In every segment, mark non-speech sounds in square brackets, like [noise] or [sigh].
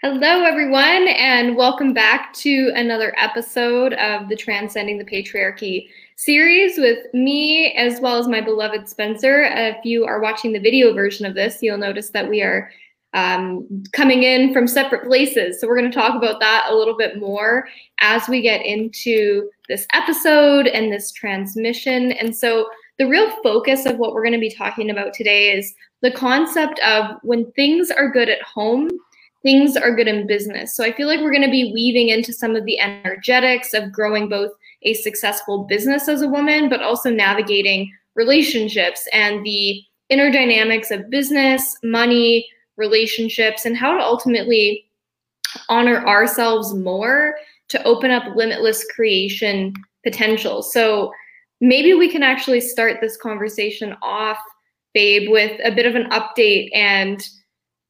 Hello, everyone, and welcome back to another episode of the Transcending the Patriarchy series with me as well as my beloved Spencer. If you are watching the video version of this, you'll notice that we are um, coming in from separate places. So, we're going to talk about that a little bit more as we get into this episode and this transmission. And so, the real focus of what we're going to be talking about today is the concept of when things are good at home things are good in business. So I feel like we're going to be weaving into some of the energetics of growing both a successful business as a woman, but also navigating relationships and the inner dynamics of business, money, relationships, and how to ultimately honor ourselves more to open up limitless creation potential. So maybe we can actually start this conversation off, babe, with a bit of an update and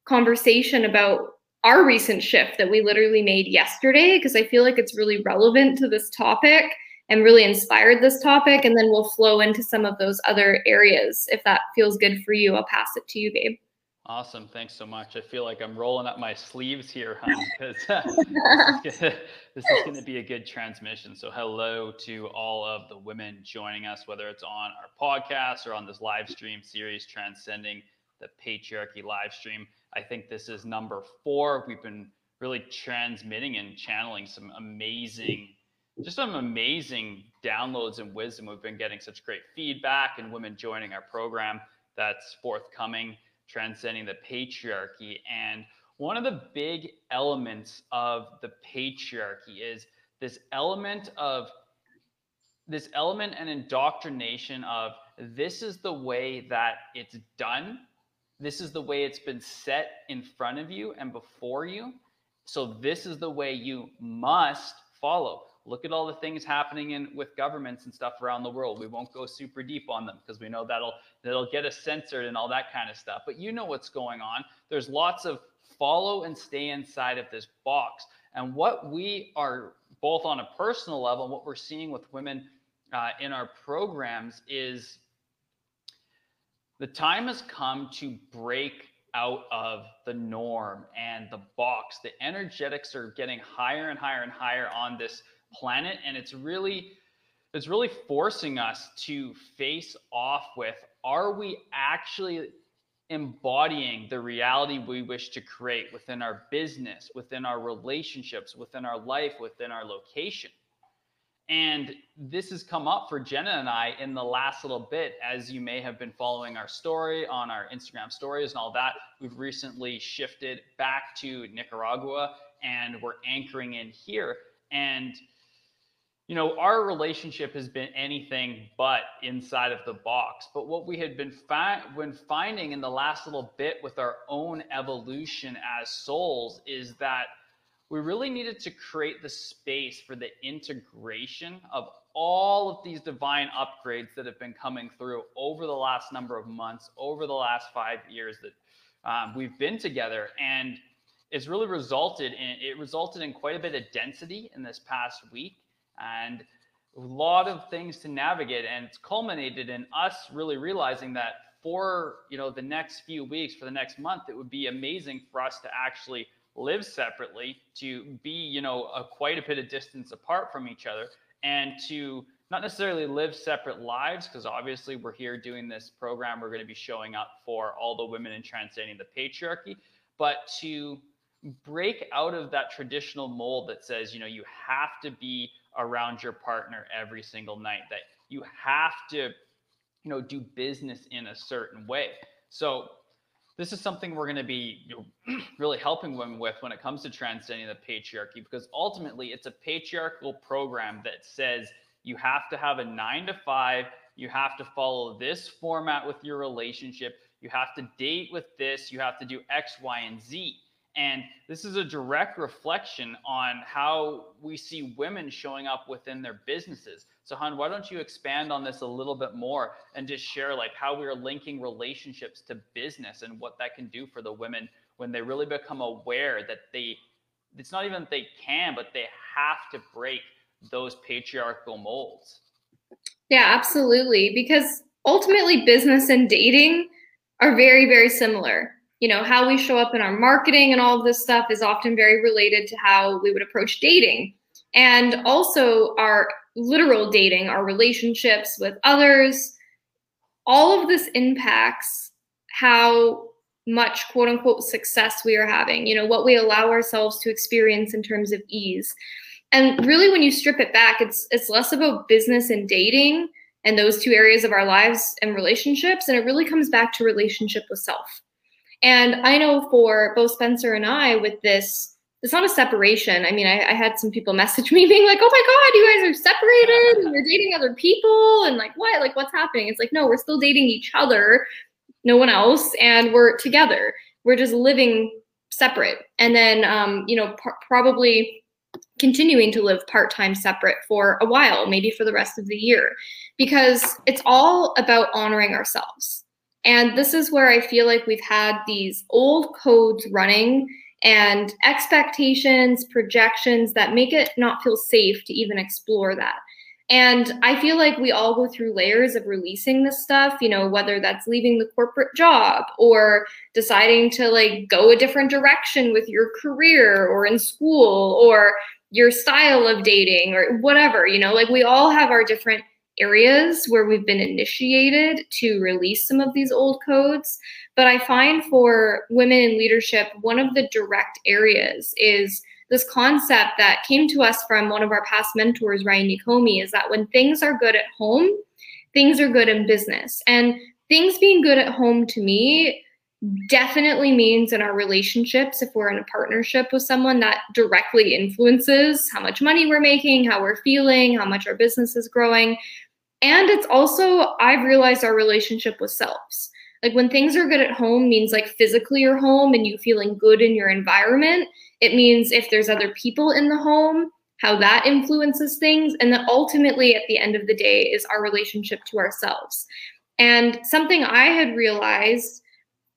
conversation about our recent shift that we literally made yesterday because I feel like it's really relevant to this topic and really inspired this topic. And then we'll flow into some of those other areas. If that feels good for you, I'll pass it to you, babe. Awesome. Thanks so much. I feel like I'm rolling up my sleeves here, hon, because uh, [laughs] this is going to be a good transmission. So, hello to all of the women joining us, whether it's on our podcast or on this live stream series, Transcending the Patriarchy live stream. I think this is number four. We've been really transmitting and channeling some amazing, just some amazing downloads and wisdom. We've been getting such great feedback and women joining our program that's forthcoming, transcending the patriarchy. And one of the big elements of the patriarchy is this element of this element and indoctrination of this is the way that it's done this is the way it's been set in front of you and before you. So this is the way you must follow. Look at all the things happening in with governments and stuff around the world. We won't go super deep on them because we know that'll that'll get us censored and all that kind of stuff. But you know what's going on. There's lots of follow and stay inside of this box. And what we are both on a personal level, and what we're seeing with women uh, in our programs is the time has come to break out of the norm and the box. The energetics are getting higher and higher and higher on this planet, and it's really it's really forcing us to face off with are we actually embodying the reality we wish to create within our business, within our relationships, within our life, within our location? And this has come up for Jenna and I in the last little bit, as you may have been following our story on our Instagram stories and all that. We've recently shifted back to Nicaragua and we're anchoring in here. And, you know, our relationship has been anything but inside of the box. But what we had been, fi- when finding in the last little bit with our own evolution as souls is that we really needed to create the space for the integration of all of these divine upgrades that have been coming through over the last number of months, over the last five years that um, we've been together. And it's really resulted in it resulted in quite a bit of density in this past week and a lot of things to navigate. And it's culminated in us really realizing that for you know the next few weeks, for the next month, it would be amazing for us to actually live separately, to be, you know, a, quite a bit of distance apart from each other, and to not necessarily live separate lives, because obviously we're here doing this program. We're going to be showing up for all the women in transcending the patriarchy, but to break out of that traditional mold that says, you know, you have to be around your partner every single night, that you have to, you know, do business in a certain way. So this is something we're going to be you know, [clears throat] really helping women with when it comes to transcending the patriarchy because ultimately it's a patriarchal program that says you have to have a nine to five you have to follow this format with your relationship you have to date with this you have to do x y and z and this is a direct reflection on how we see women showing up within their businesses. So, Han, why don't you expand on this a little bit more and just share like how we are linking relationships to business and what that can do for the women when they really become aware that they, it's not even they can, but they have to break those patriarchal molds. Yeah, absolutely. Because ultimately, business and dating are very, very similar you know, how we show up in our marketing and all of this stuff is often very related to how we would approach dating. And also our literal dating, our relationships with others, all of this impacts how much quote unquote success we are having, you know, what we allow ourselves to experience in terms of ease. And really when you strip it back, it's it's less about business and dating and those two areas of our lives and relationships and it really comes back to relationship with self. And I know for both Spencer and I with this it's not a separation. I mean, I, I, had some people [laughs] message me being like, "Oh my god, you guys are separated and you're dating other people and like what? Like what's happening?" It's like, "No, we're still dating each other, no one else, and we're together. We're just living separate." And then um, you know, probably continuing to live part-time separate for a while, maybe for the rest of the year, because it's all about honoring ourselves. And this is where I feel like we've had these old codes running and expectations, projections that make it not feel safe to even explore that. And I feel like we all go through layers of releasing this stuff, you know, whether that's leaving the corporate job or deciding to like go a different direction with your career or in school or your style of dating or whatever, you know, like we all have our different areas where we've been initiated to release some of these old codes. But I find for women in leadership, one of the direct areas is this concept that came to us from one of our past mentors, Ryan Nikomi, is that when things are good at home, things are good in business. And things being good at home to me definitely means in our relationships, if we're in a partnership with someone, that directly influences how much money we're making, how we're feeling, how much our business is growing. And it's also, I've realized our relationship with selves. Like when things are good at home means like physically you're home and you feeling good in your environment. It means if there's other people in the home, how that influences things. And then ultimately at the end of the day is our relationship to ourselves. And something I had realized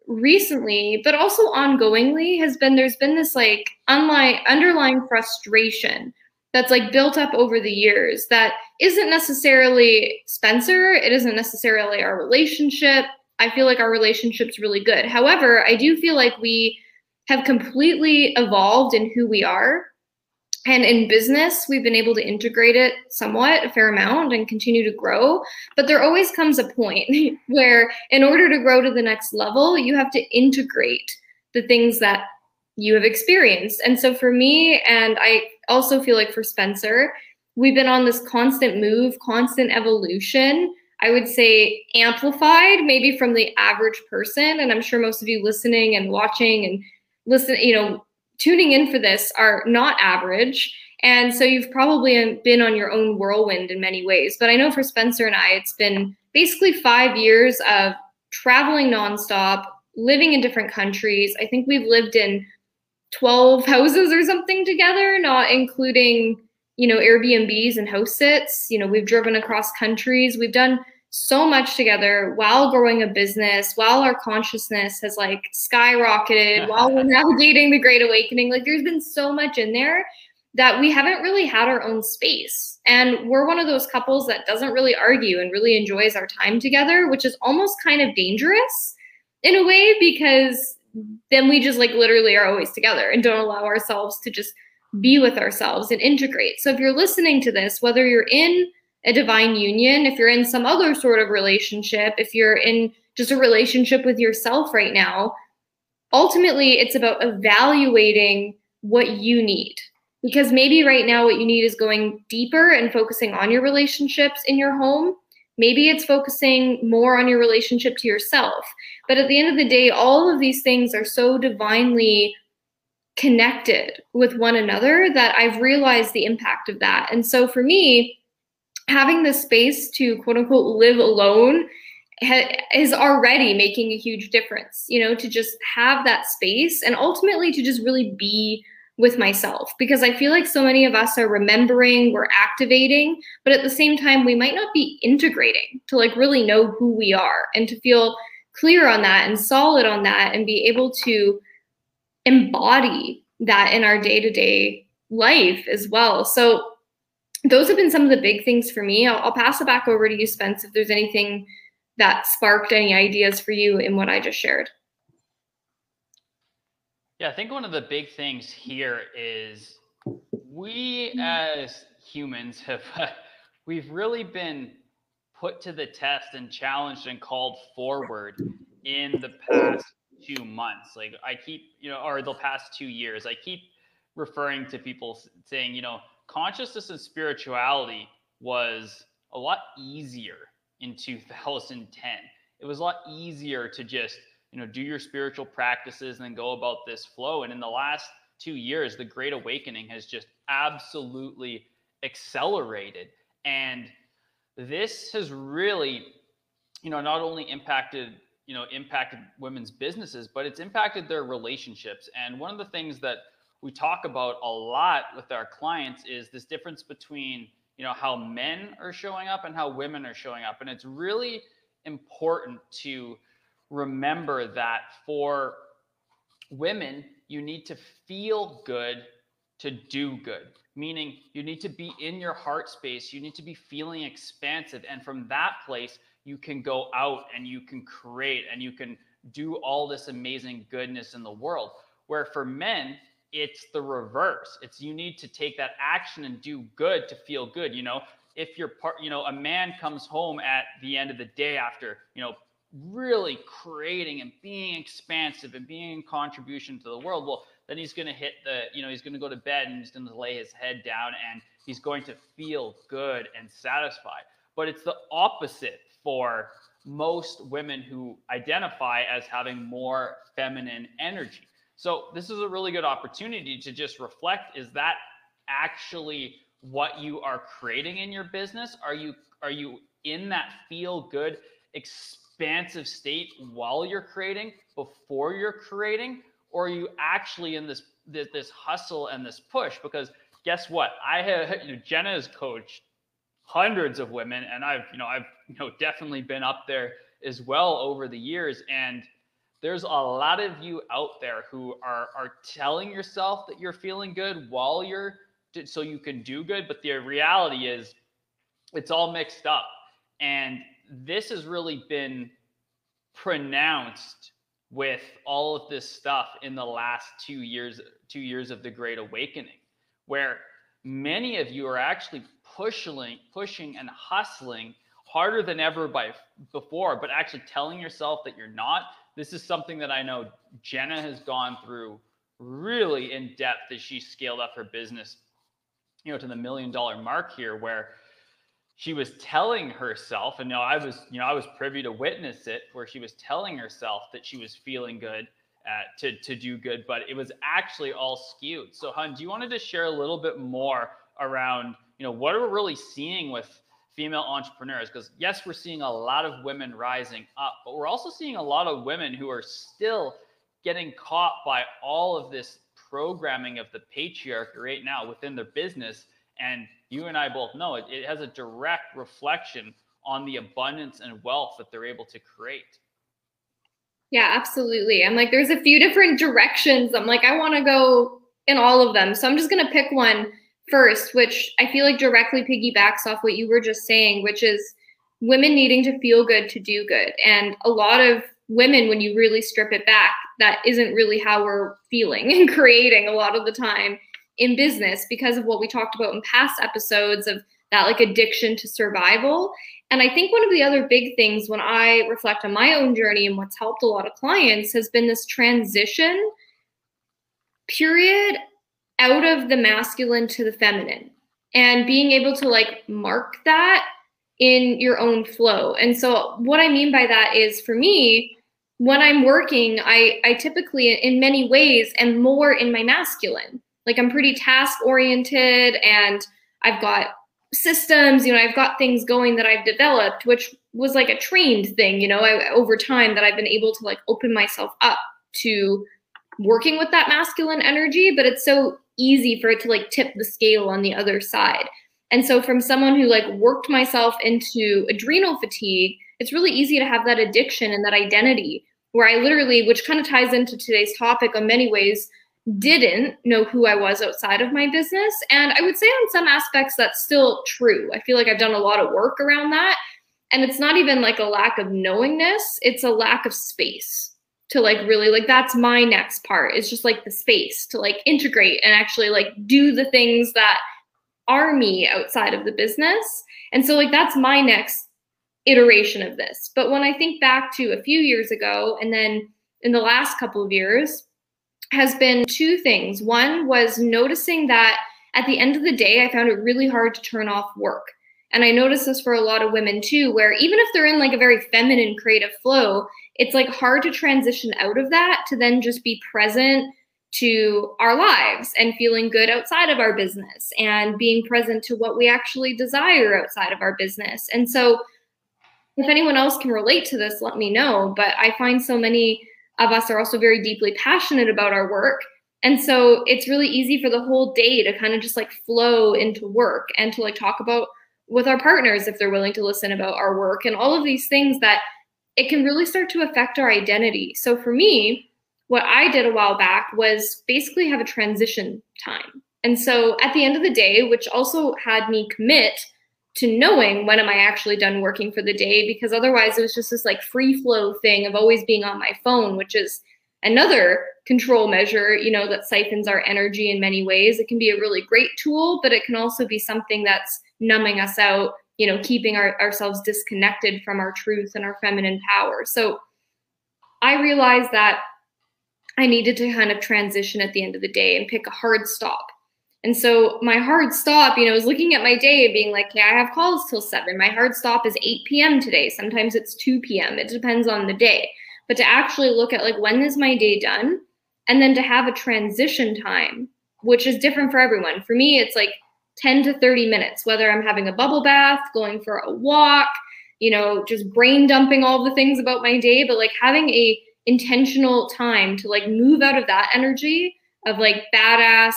recently, but also ongoingly, has been there's been this like unlike underlying frustration that's like built up over the years that isn't necessarily Spencer, it isn't necessarily our relationship. I feel like our relationship's really good. However, I do feel like we have completely evolved in who we are. And in business, we've been able to integrate it somewhat, a fair amount, and continue to grow. But there always comes a point [laughs] where, in order to grow to the next level, you have to integrate the things that you have experienced. And so for me, and I also feel like for Spencer, we've been on this constant move, constant evolution. I would say amplified maybe from the average person. And I'm sure most of you listening and watching and listen, you know, tuning in for this are not average. And so you've probably been on your own whirlwind in many ways. But I know for Spencer and I, it's been basically five years of traveling nonstop, living in different countries. I think we've lived in 12 houses or something together, not including, you know, Airbnbs and house sits. You know, we've driven across countries. We've done so much together while growing a business, while our consciousness has like skyrocketed, [laughs] while we're navigating the Great Awakening. Like there's been so much in there that we haven't really had our own space. And we're one of those couples that doesn't really argue and really enjoys our time together, which is almost kind of dangerous in a way because then we just like literally are always together and don't allow ourselves to just be with ourselves and integrate. So if you're listening to this, whether you're in a divine union, if you're in some other sort of relationship, if you're in just a relationship with yourself right now, ultimately it's about evaluating what you need. Because maybe right now what you need is going deeper and focusing on your relationships in your home Maybe it's focusing more on your relationship to yourself. But at the end of the day, all of these things are so divinely connected with one another that I've realized the impact of that. And so for me, having the space to quote unquote live alone is already making a huge difference, you know, to just have that space and ultimately to just really be with myself because I feel like so many of us are remembering, we're activating, but at the same time, we might not be integrating to like really know who we are and to feel clear on that and solid on that and be able to embody that in our day to day life as well. So, those have been some of the big things for me. I'll, I'll pass it back over to you, Spence, if there's anything that sparked any ideas for you in what I just shared. Yeah, I think one of the big things here is we as humans have [laughs] we've really been put to the test and challenged and called forward in the past two months. Like I keep, you know, or the past two years, I keep referring to people saying, you know, consciousness and spirituality was a lot easier in [laughs] 2010. It was a lot easier to just, you know, do your spiritual practices and then go about this flow. And in the last two years, the Great Awakening has just absolutely accelerated. And this has really, you know, not only impacted, you know, impacted women's businesses, but it's impacted their relationships. And one of the things that we talk about a lot with our clients is this difference between, you know, how men are showing up and how women are showing up. And it's really important to remember that for women, you need to feel good to do good, meaning you need to be in your heart space. You need to be feeling expansive. And from that place, you can go out and you can create and you can do all this amazing goodness in the world. Where for men, it's the reverse. It's you need to take that action and do good to feel good. You know, if you're part, you know, a man comes home at the end of the day after, you know, really creating and being expansive and being a contribution to the world. Well, then he's going to hit the, you know, he's going to go to bed and he's going to lay his head down and he's going to feel good and satisfied. But it's the opposite for most women who identify as having more feminine energy. So this is a really good opportunity to just reflect is that actually what you are creating in your business? Are you are you in that feel good expansive state while you're creating before you're creating or are you actually in this this, this hustle and this push? Because guess what? I have you know, Jenna has coached hundreds of women, and I've you know I've you know definitely been up there as well over the years. And there's a lot of you out there who are are telling yourself that you're feeling good while you're so you can do good, but the reality is it's all mixed up. And this has really been pronounced with all of this stuff in the last two years, two years of the Great Awakening, where many of you are actually pushing, pushing and hustling harder than ever by before, but actually telling yourself that you're not. This is something that I know Jenna has gone through really in depth as she scaled up her business, you know, to the million dollar mark here, where she was telling herself, and you I was, you know, I was privy to witness it, where she was telling herself that she was feeling good uh, to to do good, but it was actually all skewed. So, Hun, do you wanted to share a little bit more around, you know, what are we really seeing with female entrepreneurs? Because yes, we're seeing a lot of women rising up, but we're also seeing a lot of women who are still getting caught by all of this programming of the patriarchy right now within their business and you and I both know it, it has a direct reflection on the abundance and wealth that they're able to create. Yeah, absolutely. I'm like, there's a few different directions. I'm like, I want to go in all of them. So I'm just going to pick one first, which I feel like directly piggybacks off what you were just saying, which is women needing to feel good to do good. And a lot of women, when you really strip it back, that isn't really how we're feeling [laughs] and creating a lot of the time in business because of what we talked about in past episodes of that like addiction to survival. And I think one of the other big things when I reflect on my own journey and what's helped a lot of clients has been this transition period out of the masculine to the feminine and being able to like mark that in your own flow. And so what I mean by that is for me, when I'm working, I I typically in many ways am more in my masculine. Like I'm pretty task oriented and I've got systems, you know, I've got things going that I've developed, which was like a trained thing, you know, I, over time that I've been able to like open myself up to working with that masculine energy, but it's so easy for it to like tip the scale on the other side. And so from someone who like worked myself into adrenal fatigue, it's really easy to have that addiction and that identity where I literally, which kind of ties into today's topic in many ways, didn't know who I was outside of my business. And I would say on some aspects that's still true. I feel like I've done a lot of work around that. And it's not even like a lack of knowingness, it's a lack of space to like really like that's my next part it's just like the space to like integrate and actually like do the things that are me outside of the business and so like that's my next iteration of this but when i think back to a few years ago and then in the last couple of years has been two things one was noticing that at the end of the day i found it really hard to turn off work and I notice this for a lot of women too, where even if they're in like a very feminine creative flow, it's like hard to transition out of that to then just be present to our lives and feeling good outside of our business and being present to what we actually desire outside of our business. And so, if anyone else can relate to this, let me know. But I find so many of us are also very deeply passionate about our work. And so it's really easy for the whole day to kind of just like flow into work and to like talk about with our partners if they're willing to listen about our work and all of these things that it can really start to affect our identity. So for me, what I did a while back was basically have a transition time. And so at the end of the day, which also had me commit to knowing when am I actually done working for the day, because otherwise it was just this like free flow thing of always being on my phone, which is another control measure, you know, that siphons our energy in many ways. It can be a really great tool, but it can also be something that's numbing us out, you know, keeping our, ourselves disconnected from our truth and our feminine power. So I realized that I needed to kind of transition at the end of the day and pick a hard stop. And so my hard stop, you know, is looking at my day being like, okay, I have calls till seven. My hard stop is 8 p.m. today. Sometimes it's 2 p.m. It depends on the day. But to actually look at like when is my day done? And then to have a transition time, which is different for everyone. For me, it's like 10 to 30 minutes, whether I'm having a bubble bath, going for a walk, you know, just brain dumping all the things about my day, but like having a intentional time to like move out of that energy of like badass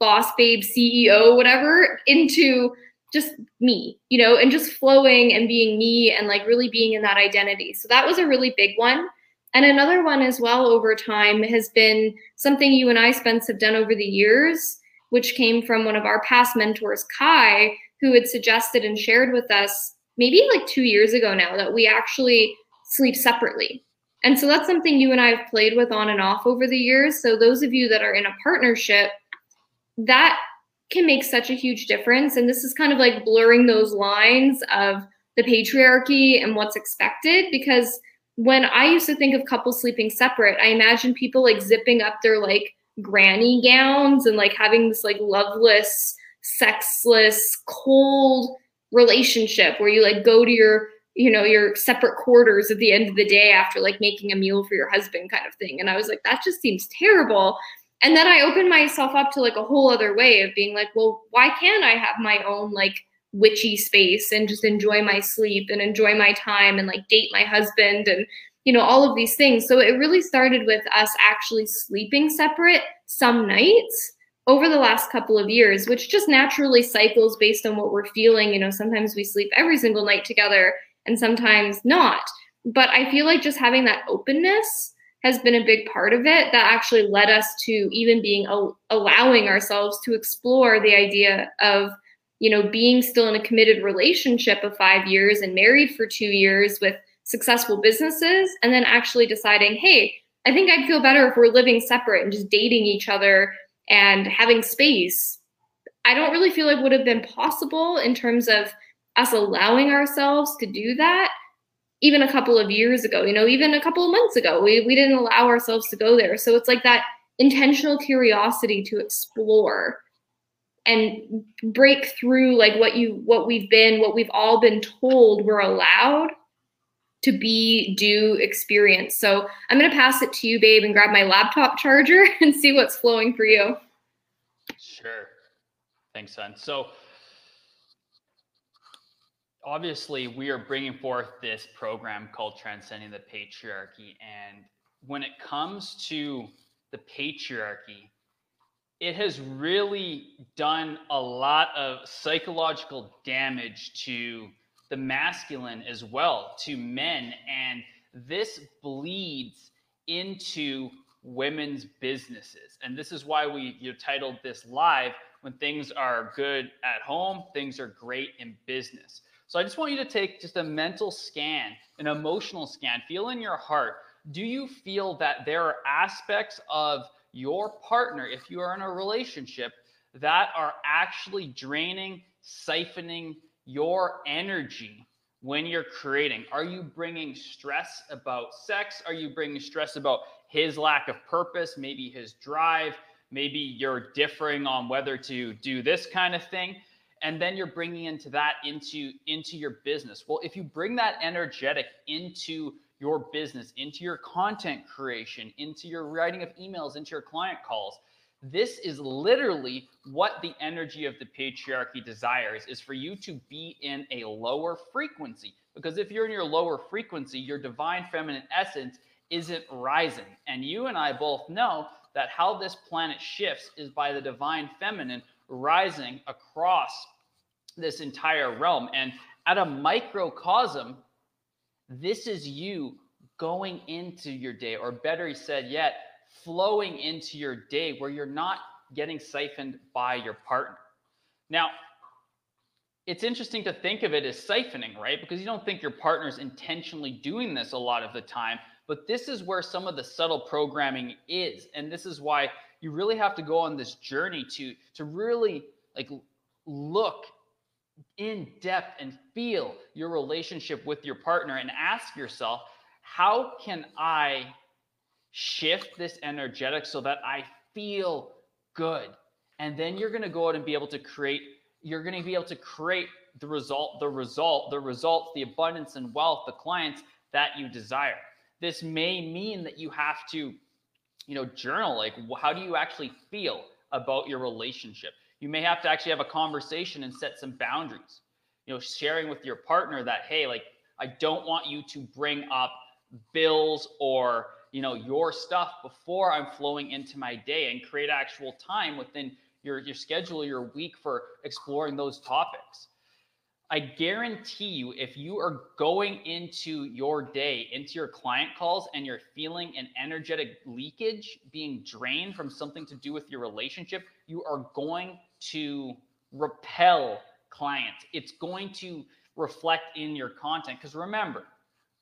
boss babe CEO whatever into just me, you know, and just flowing and being me and like really being in that identity. So that was a really big one. And another one as well over time has been something you and I, Spence, have done over the years which came from one of our past mentors, Kai, who had suggested and shared with us maybe like two years ago now that we actually sleep separately. And so that's something you and I have played with on and off over the years. So those of you that are in a partnership, that can make such a huge difference. And this is kind of like blurring those lines of the patriarchy and what's expected because when I used to think of couples sleeping separate, I imagine people like zipping up their like granny gowns and like having this like loveless, sexless, cold relationship where you like go to your you know your separate quarters at the end of the day after like making a meal for your husband kind of thing and i was like that just seems terrible and then i opened myself up to like a whole other way of being like well why can't i have my own like witchy space and just enjoy my sleep and enjoy my time and like date my husband and you know, all of these things. So it really started with us actually sleeping separate some nights over the last couple of years, which just naturally cycles based on what we're feeling. You know, sometimes we sleep every single night together and sometimes not. But I feel like just having that openness has been a big part of it that actually led us to even being allowing ourselves to explore the idea of you know being still in a committed relationship of 5 years and married for 2 years with successful businesses and then actually deciding, hey, I think I'd feel better if we're living separate and just dating each other and having space. I don't really feel like would have been possible in terms of us allowing ourselves to do that even a couple of years ago, you know, even a couple of months ago, we, we didn't allow ourselves to go there. So it's like that intentional curiosity to explore and break through like what you what we've been what we've all been told we're allowed to be, do, experience. So I'm going to pass it to you, babe, and grab my laptop charger [laughs] and see what's flowing for you. Sure. Thanks, son. So obviously, we are bringing forth this program called Transcending the Patriarchy. And when it comes to the patriarchy, it has really done a lot of psychological damage to the masculine as well to men. And this bleeds into women's businesses. And this is why we you titled this live when things are good at home, things are great in business. So I just want you to take just a mental scan, an emotional scan, feel in your heart. do you feel that there are aspects of your partner, if you are in a relationship, that are actually draining, siphoning your energy when you're creating? Are you bringing stress about sex? Are you bringing stress about his lack of purpose, maybe his drive? Maybe you're differing on whether to do this kind of thing. And then you're bringing into that into into your business. Well, if you bring that energetic into your business, into your content creation, into your writing of emails, into your client calls, this is literally what the energy of the patriarchy desires is for you to be in a lower frequency. Because if you're in your lower frequency, your divine feminine essence isn't rising. And you and I both know that how this planet shifts is by the divine feminine rising across this entire realm. And at a microcosm, this is you going into your day, or better said yet, flowing into your day where you're not getting siphoned by your partner. Now, it's interesting to think of it as siphoning, right? Because you don't think your partner's intentionally doing this a lot of the time, but this is where some of the subtle programming is. And this is why you really have to go on this journey to to really like look in depth and feel your relationship with your partner and ask yourself, how can I shift this energetic so that I feel good? And then you're going to go out and be able to create, you're going to be able to create the result, the result, the results, the abundance and wealth, the clients that you desire. This may mean that you have to, you know, journal like how do you actually feel about your relationship? You may have to actually have a conversation and set some boundaries. You know, sharing with your partner that hey, like I don't want you to bring up bills or you know your stuff before I'm flowing into my day and create actual time within your your schedule your week for exploring those topics. I guarantee you, if you are going into your day, into your client calls, and you're feeling an energetic leakage being drained from something to do with your relationship, you are going to repel clients. It's going to reflect in your content. Because remember,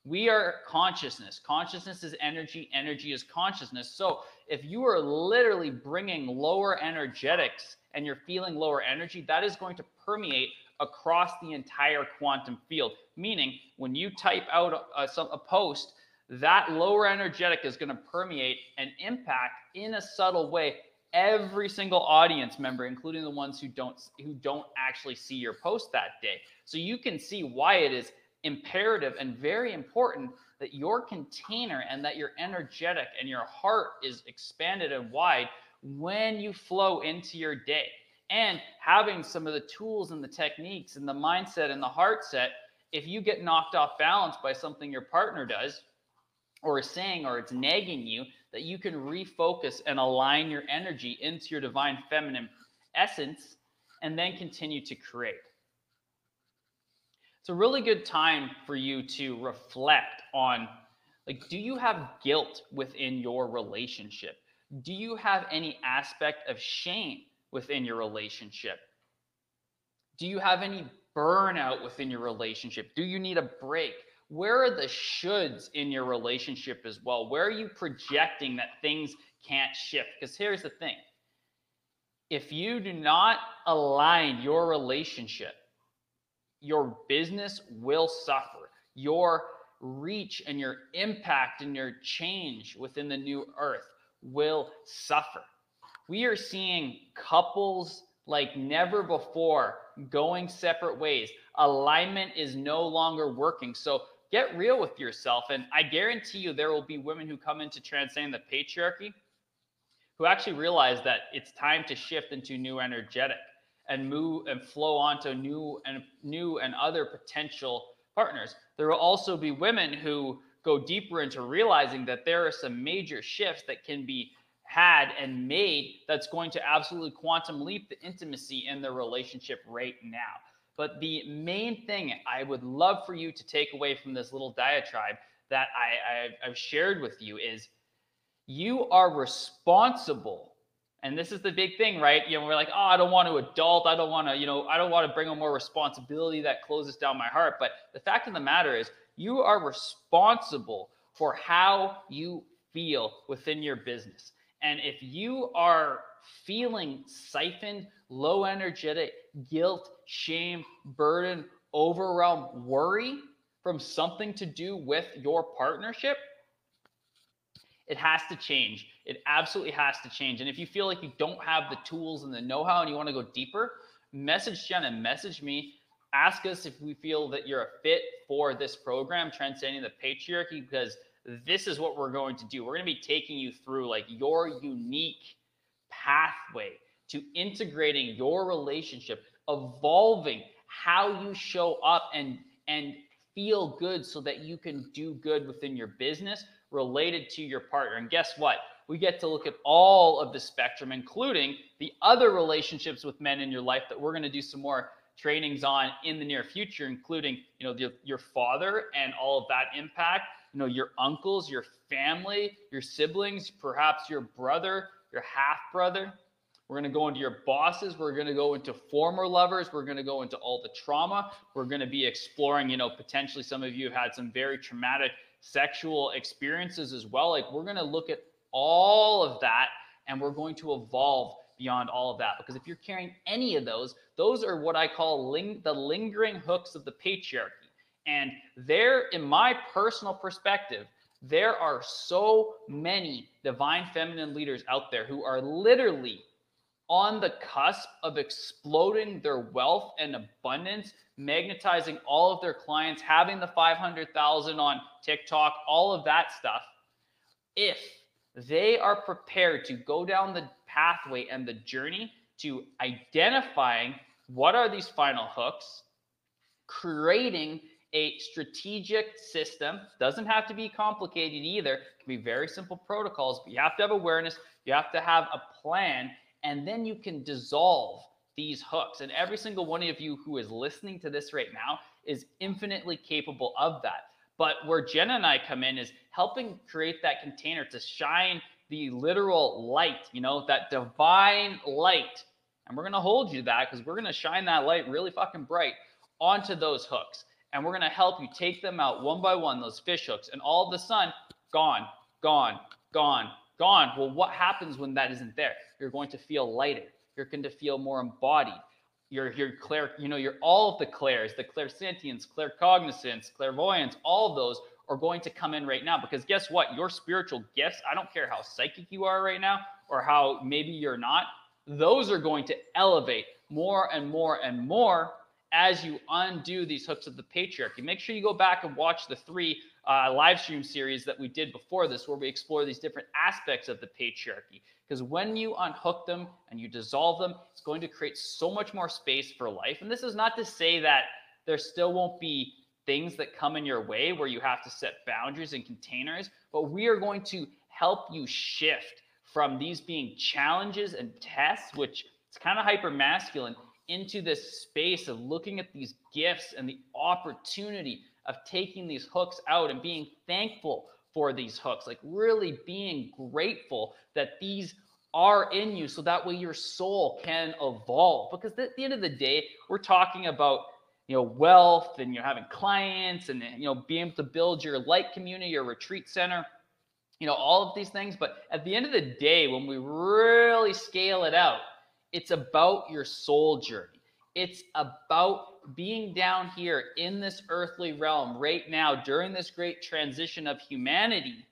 we are consciousness. Consciousness is energy. Energy is consciousness. So if you are literally bringing lower energetics and you're feeling lower energy, that is going to permeate across the entire quantum field. Meaning, when you type out a, a, a post, that lower energetic is going to permeate and impact in a subtle way every single audience member including the ones who don't who don't actually see your post that day so you can see why it is imperative and very important that your container and that your energetic and your heart is expanded and wide when you flow into your day and having some of the tools and the techniques and the mindset and the heart set if you get knocked off balance by something your partner does or is saying or it's nagging you that you can refocus and align your energy into your divine feminine essence and then continue to create. It's a really good time for you to reflect on like do you have guilt within your relationship? Do you have any aspect of shame within your relationship? Do you have any burnout within your relationship? Do you need a break? where are the shoulds in your relationship as well? Where are you projecting that things can't shift? Because here's the thing if you do not align your relationship, your business will suffer. Your reach and your impact and your change within the new earth will suffer. We are seeing couples like never before going separate ways. Alignment is no longer working. So get real with yourself. And I guarantee you there will be women who come into transcending the patriarchy who actually realize that it's time to shift into new energetic and move and flow onto new and new and other potential partners. There will also be women who go deeper into realizing that there are some major shifts that can be had and made that's going to absolutely quantum leap the intimacy in their relationship right now. But the main thing I would love for you to take away from this little diatribe that I, have shared with you is you are responsible. And this is the big thing, right? You know, we're like, oh, I don't want to adult. I don't want to, you know, I don't want to bring on more responsibility that closes down my heart. But the fact of the matter is, you are responsible for how you feel within your business. And if you are feeling siphoned, low energetic, guilt, shame, burden, overwhelm, worry from something to do with your partnership, it has to change. It absolutely has to change. And if you feel like you don't have the tools and the know how and you want to go deeper, message Jenna, message me, ask us if we feel that you're a fit for this program, Transcending the Patriarchy, because this is what we're going to do. We're going to be taking you through like your unique pathway to integrating your relationship, evolving how you show up and and feel good so that you can do good within your business related to your partner. And guess what? We get to look at all of the spectrum, including the other relationships with men in your life that we're going to do some more trainings on in the near future, including you know the, your father and all of that impact. You know your uncles, your family, your siblings, perhaps your brother, your half brother. We're going to go into your bosses. We're going to go into former lovers. We're going to go into all the trauma. We're going to be exploring, you know, potentially some of you have had some very traumatic sexual experiences as well. Like we're going to look at all of that and we're going to evolve beyond all of that. Because if you're carrying any of those, those are what I call ling- the lingering hooks of the patriarchy. And there, in my personal perspective, there are so many divine feminine leaders out there who are literally on the cusp of exploding their wealth and abundance, magnetizing all of their clients, having the 500,000 on TikTok, all of that stuff. If they are prepared to go down the pathway and the journey to identifying what are these final hooks, creating a strategic system. Doesn't have to be complicated either. It can be very simple protocols, but you have to have awareness. You have to have a plan, and then you can dissolve these hooks. And every single one of you who is listening to this right now is infinitely capable of that. But where Jenna and I come in is helping create that container to shine the literal light, you know, that divine light. And we're going to hold you that because we're going to shine that light really fucking bright onto those hooks and we're going to help you take them out one by one, those fish hooks, and all of a sudden, gone, gone, gone, gone. Well, what happens when that isn't there? You're going to feel lighter. You're going to feel more embodied. You're, you're clear, you know, you're all of the clairs, the clairsentience, claircognizance, clairvoyance, all of those are going to come in right now because guess what? Your spiritual gifts, I don't care how psychic you are right now or how maybe you're not, those are going to elevate more and more and more as you undo these hooks of the patriarchy. Make sure you go back and watch the three uh, live stream series that we did before this, where we explore these different aspects of the patriarchy. Because when you unhook them and you dissolve them, it's going to create so much more space for life. And this is not to say that there still won't be things that come in your way where you have to set boundaries and containers, but we are going to help you shift from these being challenges and tests, which it's kind of hyper masculine, into this space of looking at these gifts and the opportunity of taking these hooks out and being thankful for these hooks, like really being grateful that these are in you so that way your soul can evolve. Because at the end of the day, we're talking about you know wealth and you're having clients and you know being able to build your light community your retreat center you know all of these things but at the end of the day when we really scale it out it's about your soul journey. It's about being down here in this earthly realm right now during this great transition of humanity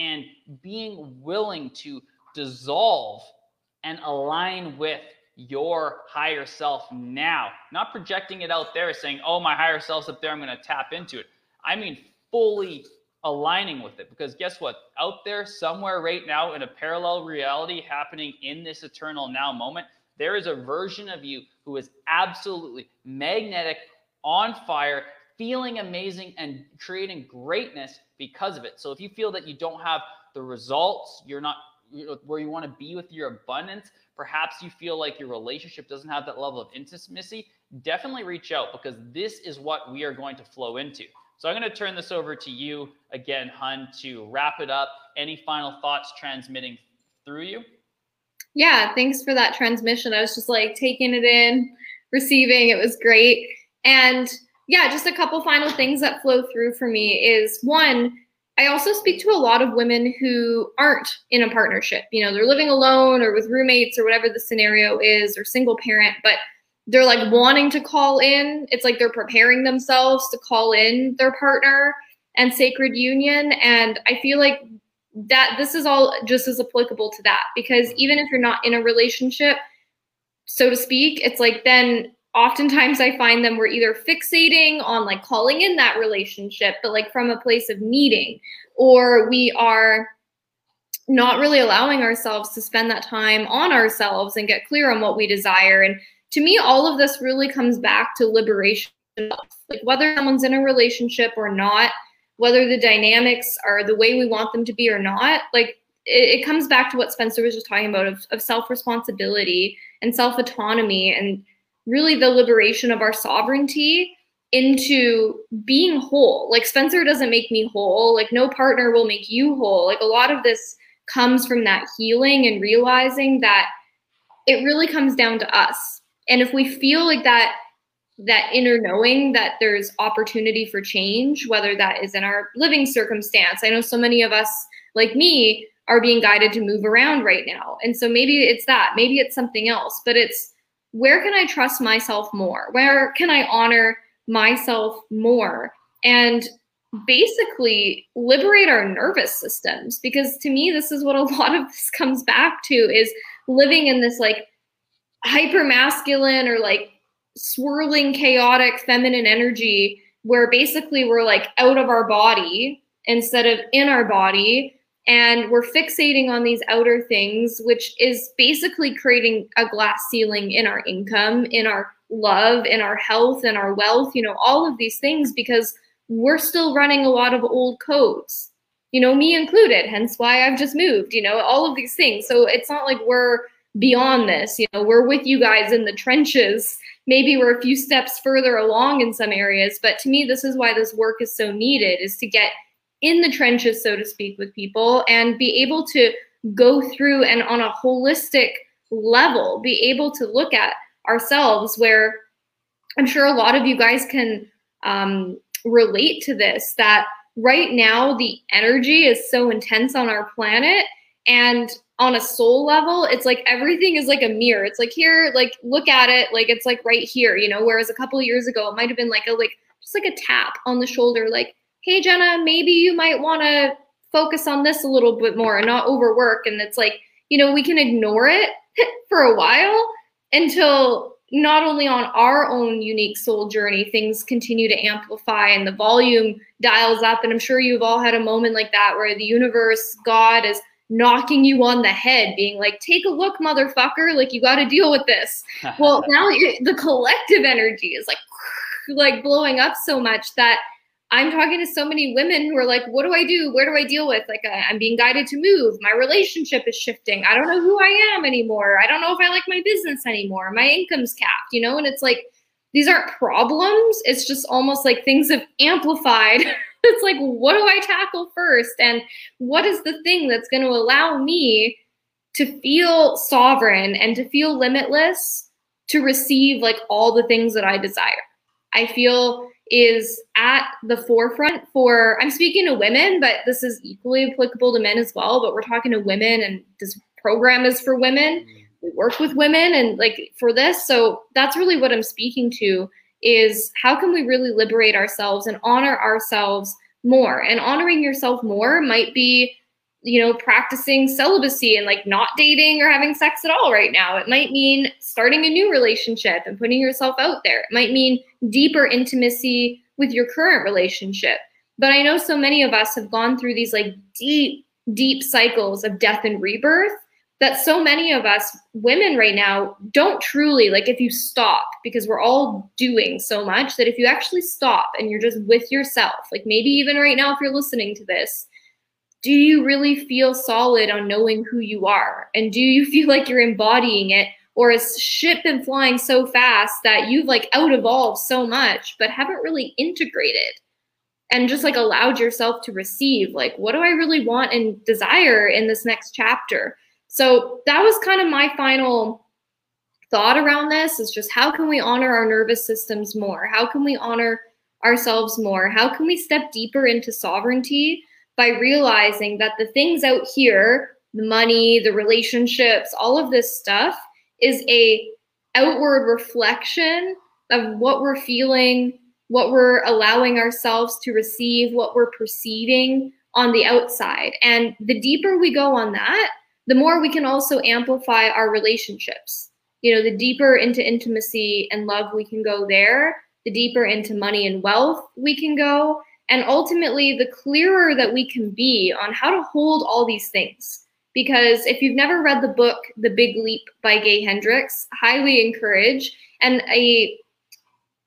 and being willing to dissolve and align with your higher self now, not projecting it out there saying, oh, my higher self's up there, I'm going to tap into it. I mean, fully aligning with it because guess what? Out there, somewhere right now in a parallel reality happening in this eternal now moment, there is a version of you who is absolutely magnetic, on fire, feeling amazing, and creating greatness because of it. So if you feel that you don't have the results, you're not where you want to be with your abundance, perhaps you feel like your relationship doesn't have that level of intimacy, definitely reach out because this is what we are going to flow into. So I'm going to turn this over to you again, Hun, to wrap it up. Any final thoughts transmitting through you? Yeah, thanks for that transmission. I was just like taking it in, receiving. It was great. And yeah, just a couple final things that flow through for me is one, I also speak to a lot of women who aren't in a partnership. You know, they're living alone or with roommates or whatever the scenario is, or single parent, but they're like wanting to call in. It's like they're preparing themselves to call in their partner and sacred union. And I feel like that this is all just as applicable to that because mm-hmm. even if you're not in a relationship, so to speak, it's like then oftentimes I find them we're either fixating on like calling in that relationship, but like from a place of needing, or we are not really allowing ourselves to spend that time on ourselves and get clear on what we desire. And to me, all of this really comes back to liberation. Like whether someone's in a relationship or not, whether the dynamics are the way we want them to be or not, like it, it comes back to what Spencer was just talking about of, of self responsibility and self autonomy and really the liberation of our sovereignty into being whole. Like Spencer doesn't make me whole, like no partner will make you whole. Like a lot of this comes from that healing and realizing that it really comes down to us. And if we feel like that that inner knowing that there's opportunity for change, whether that is in our living circumstance. I know so many of us, like me, are being guided to move around right now. And so maybe it's that, maybe it's something else, but it's where can I trust myself more? Where can I honor myself more? And basically liberate our nervous systems because to me this is what a [laughs] lot of this comes back to is living in this like hyper masculine or like swirling, chaotic feminine energy where basically we're like out of our body instead of in our body. And we're fixating on these outer things, which is basically creating a glass ceiling in our income, in our love, in our health, in our wealth, you know, all of these things because we're still running a lot of old codes, you know, me included, hence why I've just moved, you know, all of these things. So it's not like we're beyond this, you know, we're with you guys in the trenches maybe we're a few steps further along in some areas. But to me, this is why this work is so needed is to get in the trenches, so to speak, with people and be able to go through and on a holistic level, be able to look at ourselves where I'm sure a lot of you guys can um, relate to this that right now the energy is so intense on our planet and on a soul level, it's like everything is like a mirror. It's like here, like look at it, like it's like right here, you know. Whereas a couple years ago, it might have been like a like just like a tap on the shoulder, like, hey Jenna, maybe you might want to focus on this a little bit more and not overwork. And it's like, you know, we can ignore it [laughs] for a while until not only on our own unique soul journey, things continue to amplify and the volume dials up. And I'm sure you've all had a moment like that where the universe, God is knocking you on the head, being like, take a look, motherfucker, like you got to deal with this. well, [laughs] now the collective energy is like, [laughs] like blowing up so much that I'm talking to so many women who are like, what do I do? Where do I deal with? Like, uh, I'm being guided to move. My relationship is shifting. I don't know who I am anymore. I don't know if I like my business anymore. My income's capped, you know? And it's like, these aren't problems. It's just almost like things have amplified [laughs] [laughs] it's like, what do I tackle first? And what is the thing that's going to allow me to feel sovereign and to feel limitless to receive like all the things that I desire? I feel is at the forefront for, I'm speaking to women, but this is equally applicable to men as well. But we're talking to women, and this program is for women. Mm. We work with women and like for this. So that's really what I'm speaking to is how can we really liberate ourselves and honor ourselves more? And honoring yourself more might be, you know, practicing celibacy and like not dating or having sex at all right now. It might mean starting a new relationship and putting yourself out there. It might mean deeper intimacy with your current relationship. But I know so many of us have gone through these like deep, deep cycles of death and rebirth that so many of us women right now don't truly like if you stop because we're all doing so much that if you actually stop and you're just with yourself like maybe even right now if you're listening to this do you really feel solid on knowing who you are? And do you [laughs] feel like you're embodying it? Or has shit been flying so fast that you've like out evolved so much but haven't really integrated? And just like allowed yourself to receive like what do i really want and desire in this next chapter so that was kind of my final thought around this is just how can we honor our nervous systems more? How can we honor ourselves more? How can we step deeper into sovereignty by realizing that the things out here, the money, the relationships, all of this stuff is a outward reflection of what we're feeling, what we're allowing ourselves to receive, what we're perceiving on the outside. And the deeper we go on that, the more we can also amplify our relationships. You know, the deeper into intimacy and love we can go there, the deeper into money and wealth we can go. And ultimately, the clearer that we can be on how to hold all these things. Because if you've never read the book, The Big Leap by Gay Hendricks, highly encourage. And a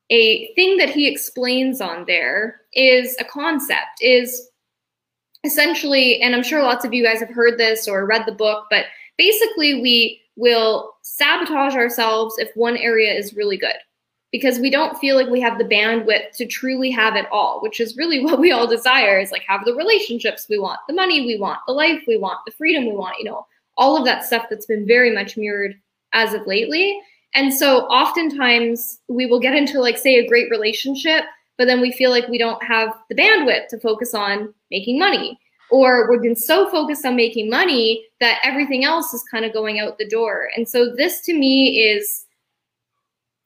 a thing that he explains on there is a concept is essentially and i'm sure lots of you guys have heard this or read the book but basically we will sabotage ourselves if one area is really good because we don't feel like we have the bandwidth to truly have it all which is really [laughs] what we all desire is like have the relationships we want the money we want the life we want the freedom we want you know all of that stuff that's been very much mirrored as of lately. And so oftentimes we will get into like say a great relationship, but then we feel like we don't have the bandwidth to focus on making money. Or we've been so focused on making money that everything else is kind of going out the door. And so this to me is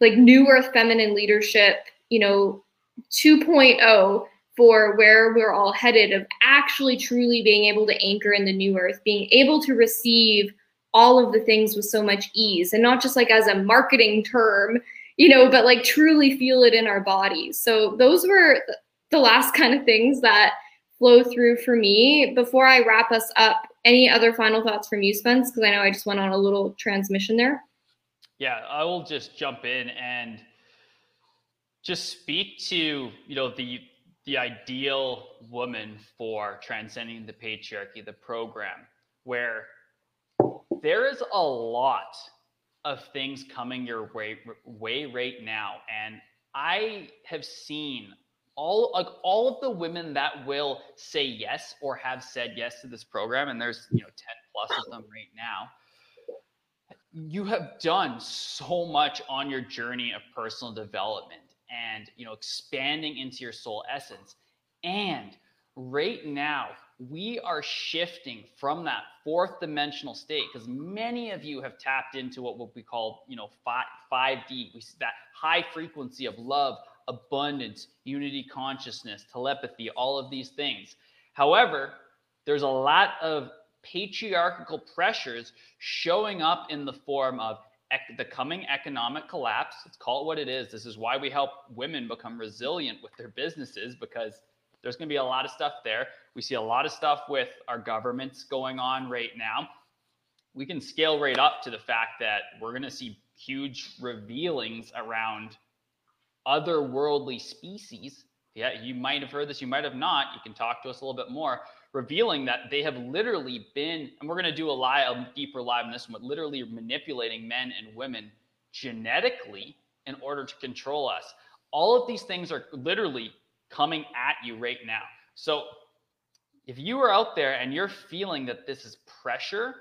like new earth feminine leadership, you know, 2.0 for where we're all headed of actually truly being able to anchor in the new earth, being able to receive all of the things with so much ease and not just like as a marketing term, you know, but like truly feel it in our bodies. So those were the last kind of things that flow through for me. Before I wrap us up, any other final thoughts from you, Spence? Because I know I just went on a little transmission there. Yeah, I will just jump in and just speak to you know the the ideal woman for transcending the patriarchy, the program, where there is a lot of things coming your way way right now. And i have seen all like all of the women that will say yes or have said yes to this program and there's you know 10 plus of them right now. You have done so much on your journey of personal development and you know expanding into your soul essence. And right now we are shifting from that fourth dimensional state because many of you have tapped into what we call you know 5, 5d we that high frequency of love abundance unity consciousness telepathy all of these things. However there's a lot of patriarchal pressures showing up in the form of the coming economic collapse. Let's call it what it is. This is why we help women become resilient with their businesses because there's going to be a lot of stuff there. We see a lot of stuff with our governments going on right now. We can scale right up to the fact that we're going to see huge revealings around otherworldly species. Yeah, you might have heard this, you might have not. You can talk to us a little bit more, revealing that they have literally been, and we're going to do a live, a deeper live in this one, but literally manipulating men and women genetically in order to control us. All of these things are literally coming at you right now. So if you are out there and you're feeling that this is pressure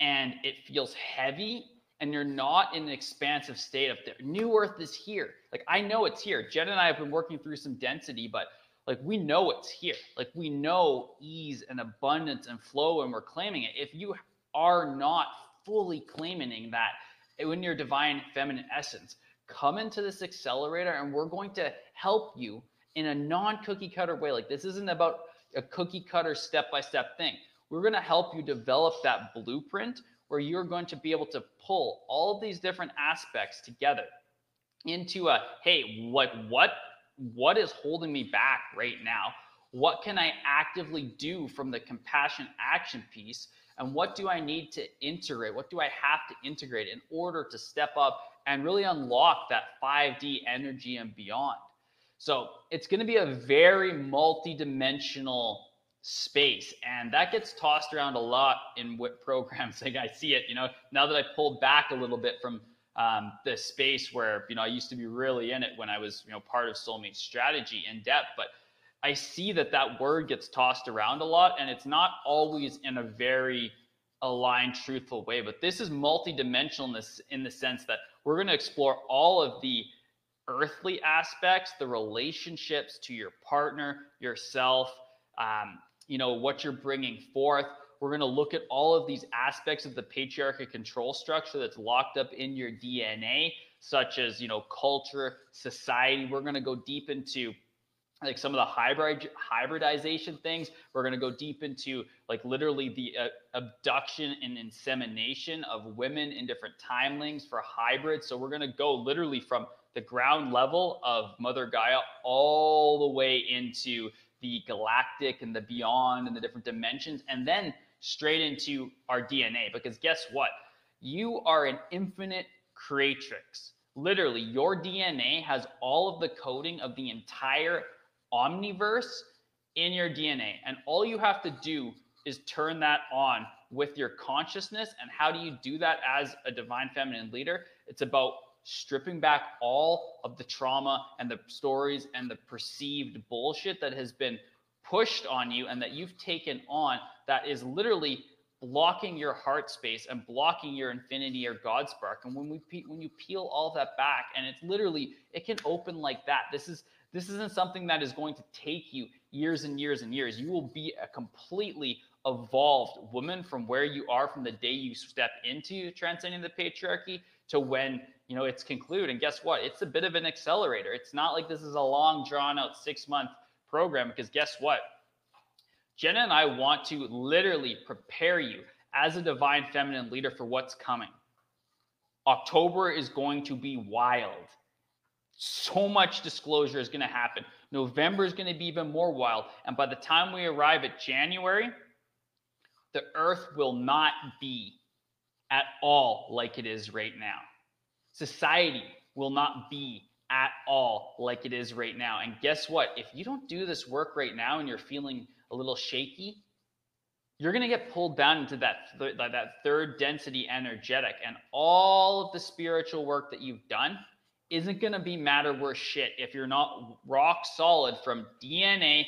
and it feels heavy and you're not in an expansive state of the new earth is here. Like I know it's here. Jen and I have been working through some density, but like we know it's here. Like we know ease and abundance and flow and we're claiming it. If you are not fully claiming that in your divine feminine essence, come into this accelerator and we're going to help you in a non cookie cutter way. Like this isn't about a cookie cutter step by step thing. We're going to help you develop that blueprint where you're going to be able to pull all these different aspects together into a hey, like what what is holding me back right now? What can I actively do from the compassion action piece? And what do I need to integrate? What do I have to integrate in order to step up and really unlock that 5D energy and beyond? So it's going to be a very multi-dimensional space, and that gets tossed around a lot in what [laughs] programs. Like I see it, you know, now that I pulled back a little bit from um, the space where you know I used to be really in it when I was you know part of Soulmate Strategy in depth, but I see that that word gets tossed around a lot, and it's not always in a very aligned, truthful way. But this is multi-dimensional in, this, in the sense that we're going to explore all of the earthly aspects, the relationships to your partner, yourself, um, you know, what you're bringing forth. We're going to look at all of these aspects of the patriarchy control structure that's locked up in your DNA, such as, you know, culture, society. We're going to go deep into like some of the hybrid hybridization things we're going to go deep into like literally the uh, abduction and insemination of women in different timelings for hybrids so we're going to go literally from the ground level of mother gaia all the way into the galactic and the beyond and the different dimensions and then straight into our dna because guess what you are an infinite creatrix literally your dna has all of the coding of the entire omniverse in your DNA. And all you have to do is turn that on with your consciousness. And how do you do that as a divine feminine leader? It's about stripping back all of the trauma and the stories and the perceived bullshit that has been pushed on you and that you've taken on that is literally blocking your heart space and blocking your infinity or God spark. And when we when you peel all that back, and it's literally it can open like that. This is this isn't something that is going to take you years and years and years. You will be a completely evolved woman from where you are from the day you step into transcending the patriarchy to when you know it's conclude And guess what? It's a bit of an accelerator. It's not like this is a long, drawn out six month program because guess what? Jenna and I want to literally prepare you as a divine feminine leader for what's coming. October is going to be wild so much disclosure is going to happen. November is going to be even more wild. And by the time we arrive at January, the earth will not be at all like it is right now. Society will not be at all like it is right now. And guess what? If you don't do this work right now and you're feeling a little shaky, you're going to get pulled down into that, th- that third density energetic and all of the spiritual work that you've done isn't going to be matter worth shit if you're not rock solid from DNA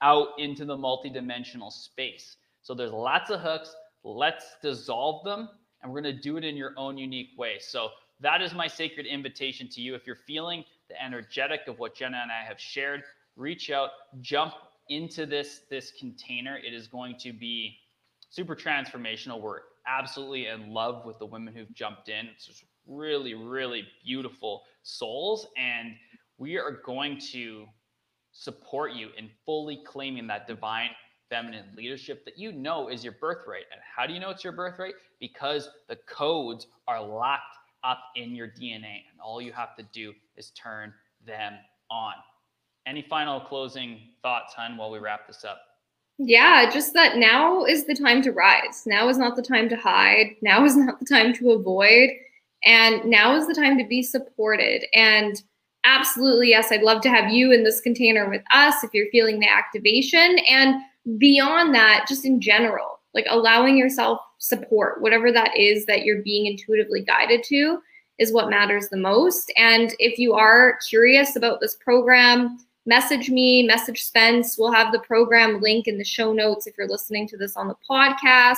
out into the multidimensional space. So there's lots of hooks. Let's dissolve them, and we're going to do it in your own unique way. So that is my sacred invitation to you. If you're feeling the energetic of what Jenna and I have shared, reach out, jump into this this container. It is going to be super transformational. We're absolutely in love with the women who've jumped in. It's just really, really beautiful souls. And we are going to support you in fully claiming that divine feminine leadership that you know is your birthright. And how do you know it's your birthright? Because the codes are locked up in your DNA. And all you have to do is turn them on. Any final closing thoughts, hun, while we wrap this up? Yeah, just that now is the time to rise. Now is not the time to hide. Now is not the time to avoid. And now is the time to be supported. And absolutely, yes, I'd love to have you in this container with us if you're feeling the activation. And beyond that, just in general, like allowing yourself support, whatever that is that you're being intuitively guided to, is what matters the most. And if you are curious about this program, message me, message Spence. We'll have the program link in the show notes if you're listening to this on the podcast.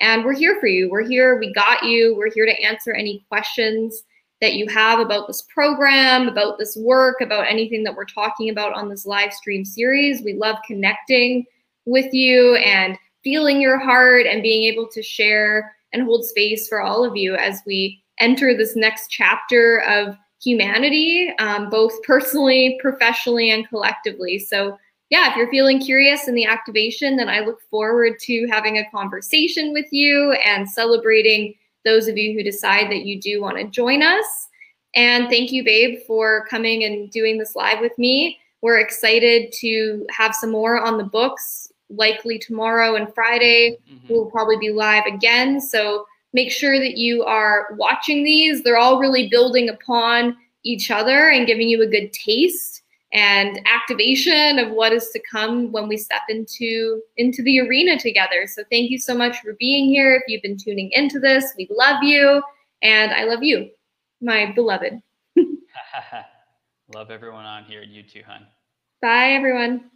And we're here for you. We're here. We got you. We're here to answer any questions that you have about this program, about this work, about anything that we're talking about on this live stream series. We love connecting with you and feeling your heart and being able to share and hold space for all of you as we enter this next chapter of humanity, um, both personally, professionally, and collectively. So yeah, if you're feeling curious in the activation, then I look forward to having a conversation with you and celebrating those of you who decide that you do want to join us. And thank you, babe, for coming and doing this live with me. We're excited to have some more on the books, likely tomorrow and Friday. Mm-hmm. We'll probably be live again. So make sure that you are watching these. They're all really building upon each other and giving you a good taste and activation of what is to come when we step into into the arena together. So thank you so much for being here. If you've been tuning into this, we love you and I love you, my beloved. [laughs] [laughs] love everyone on here. You too, hun. Bye everyone.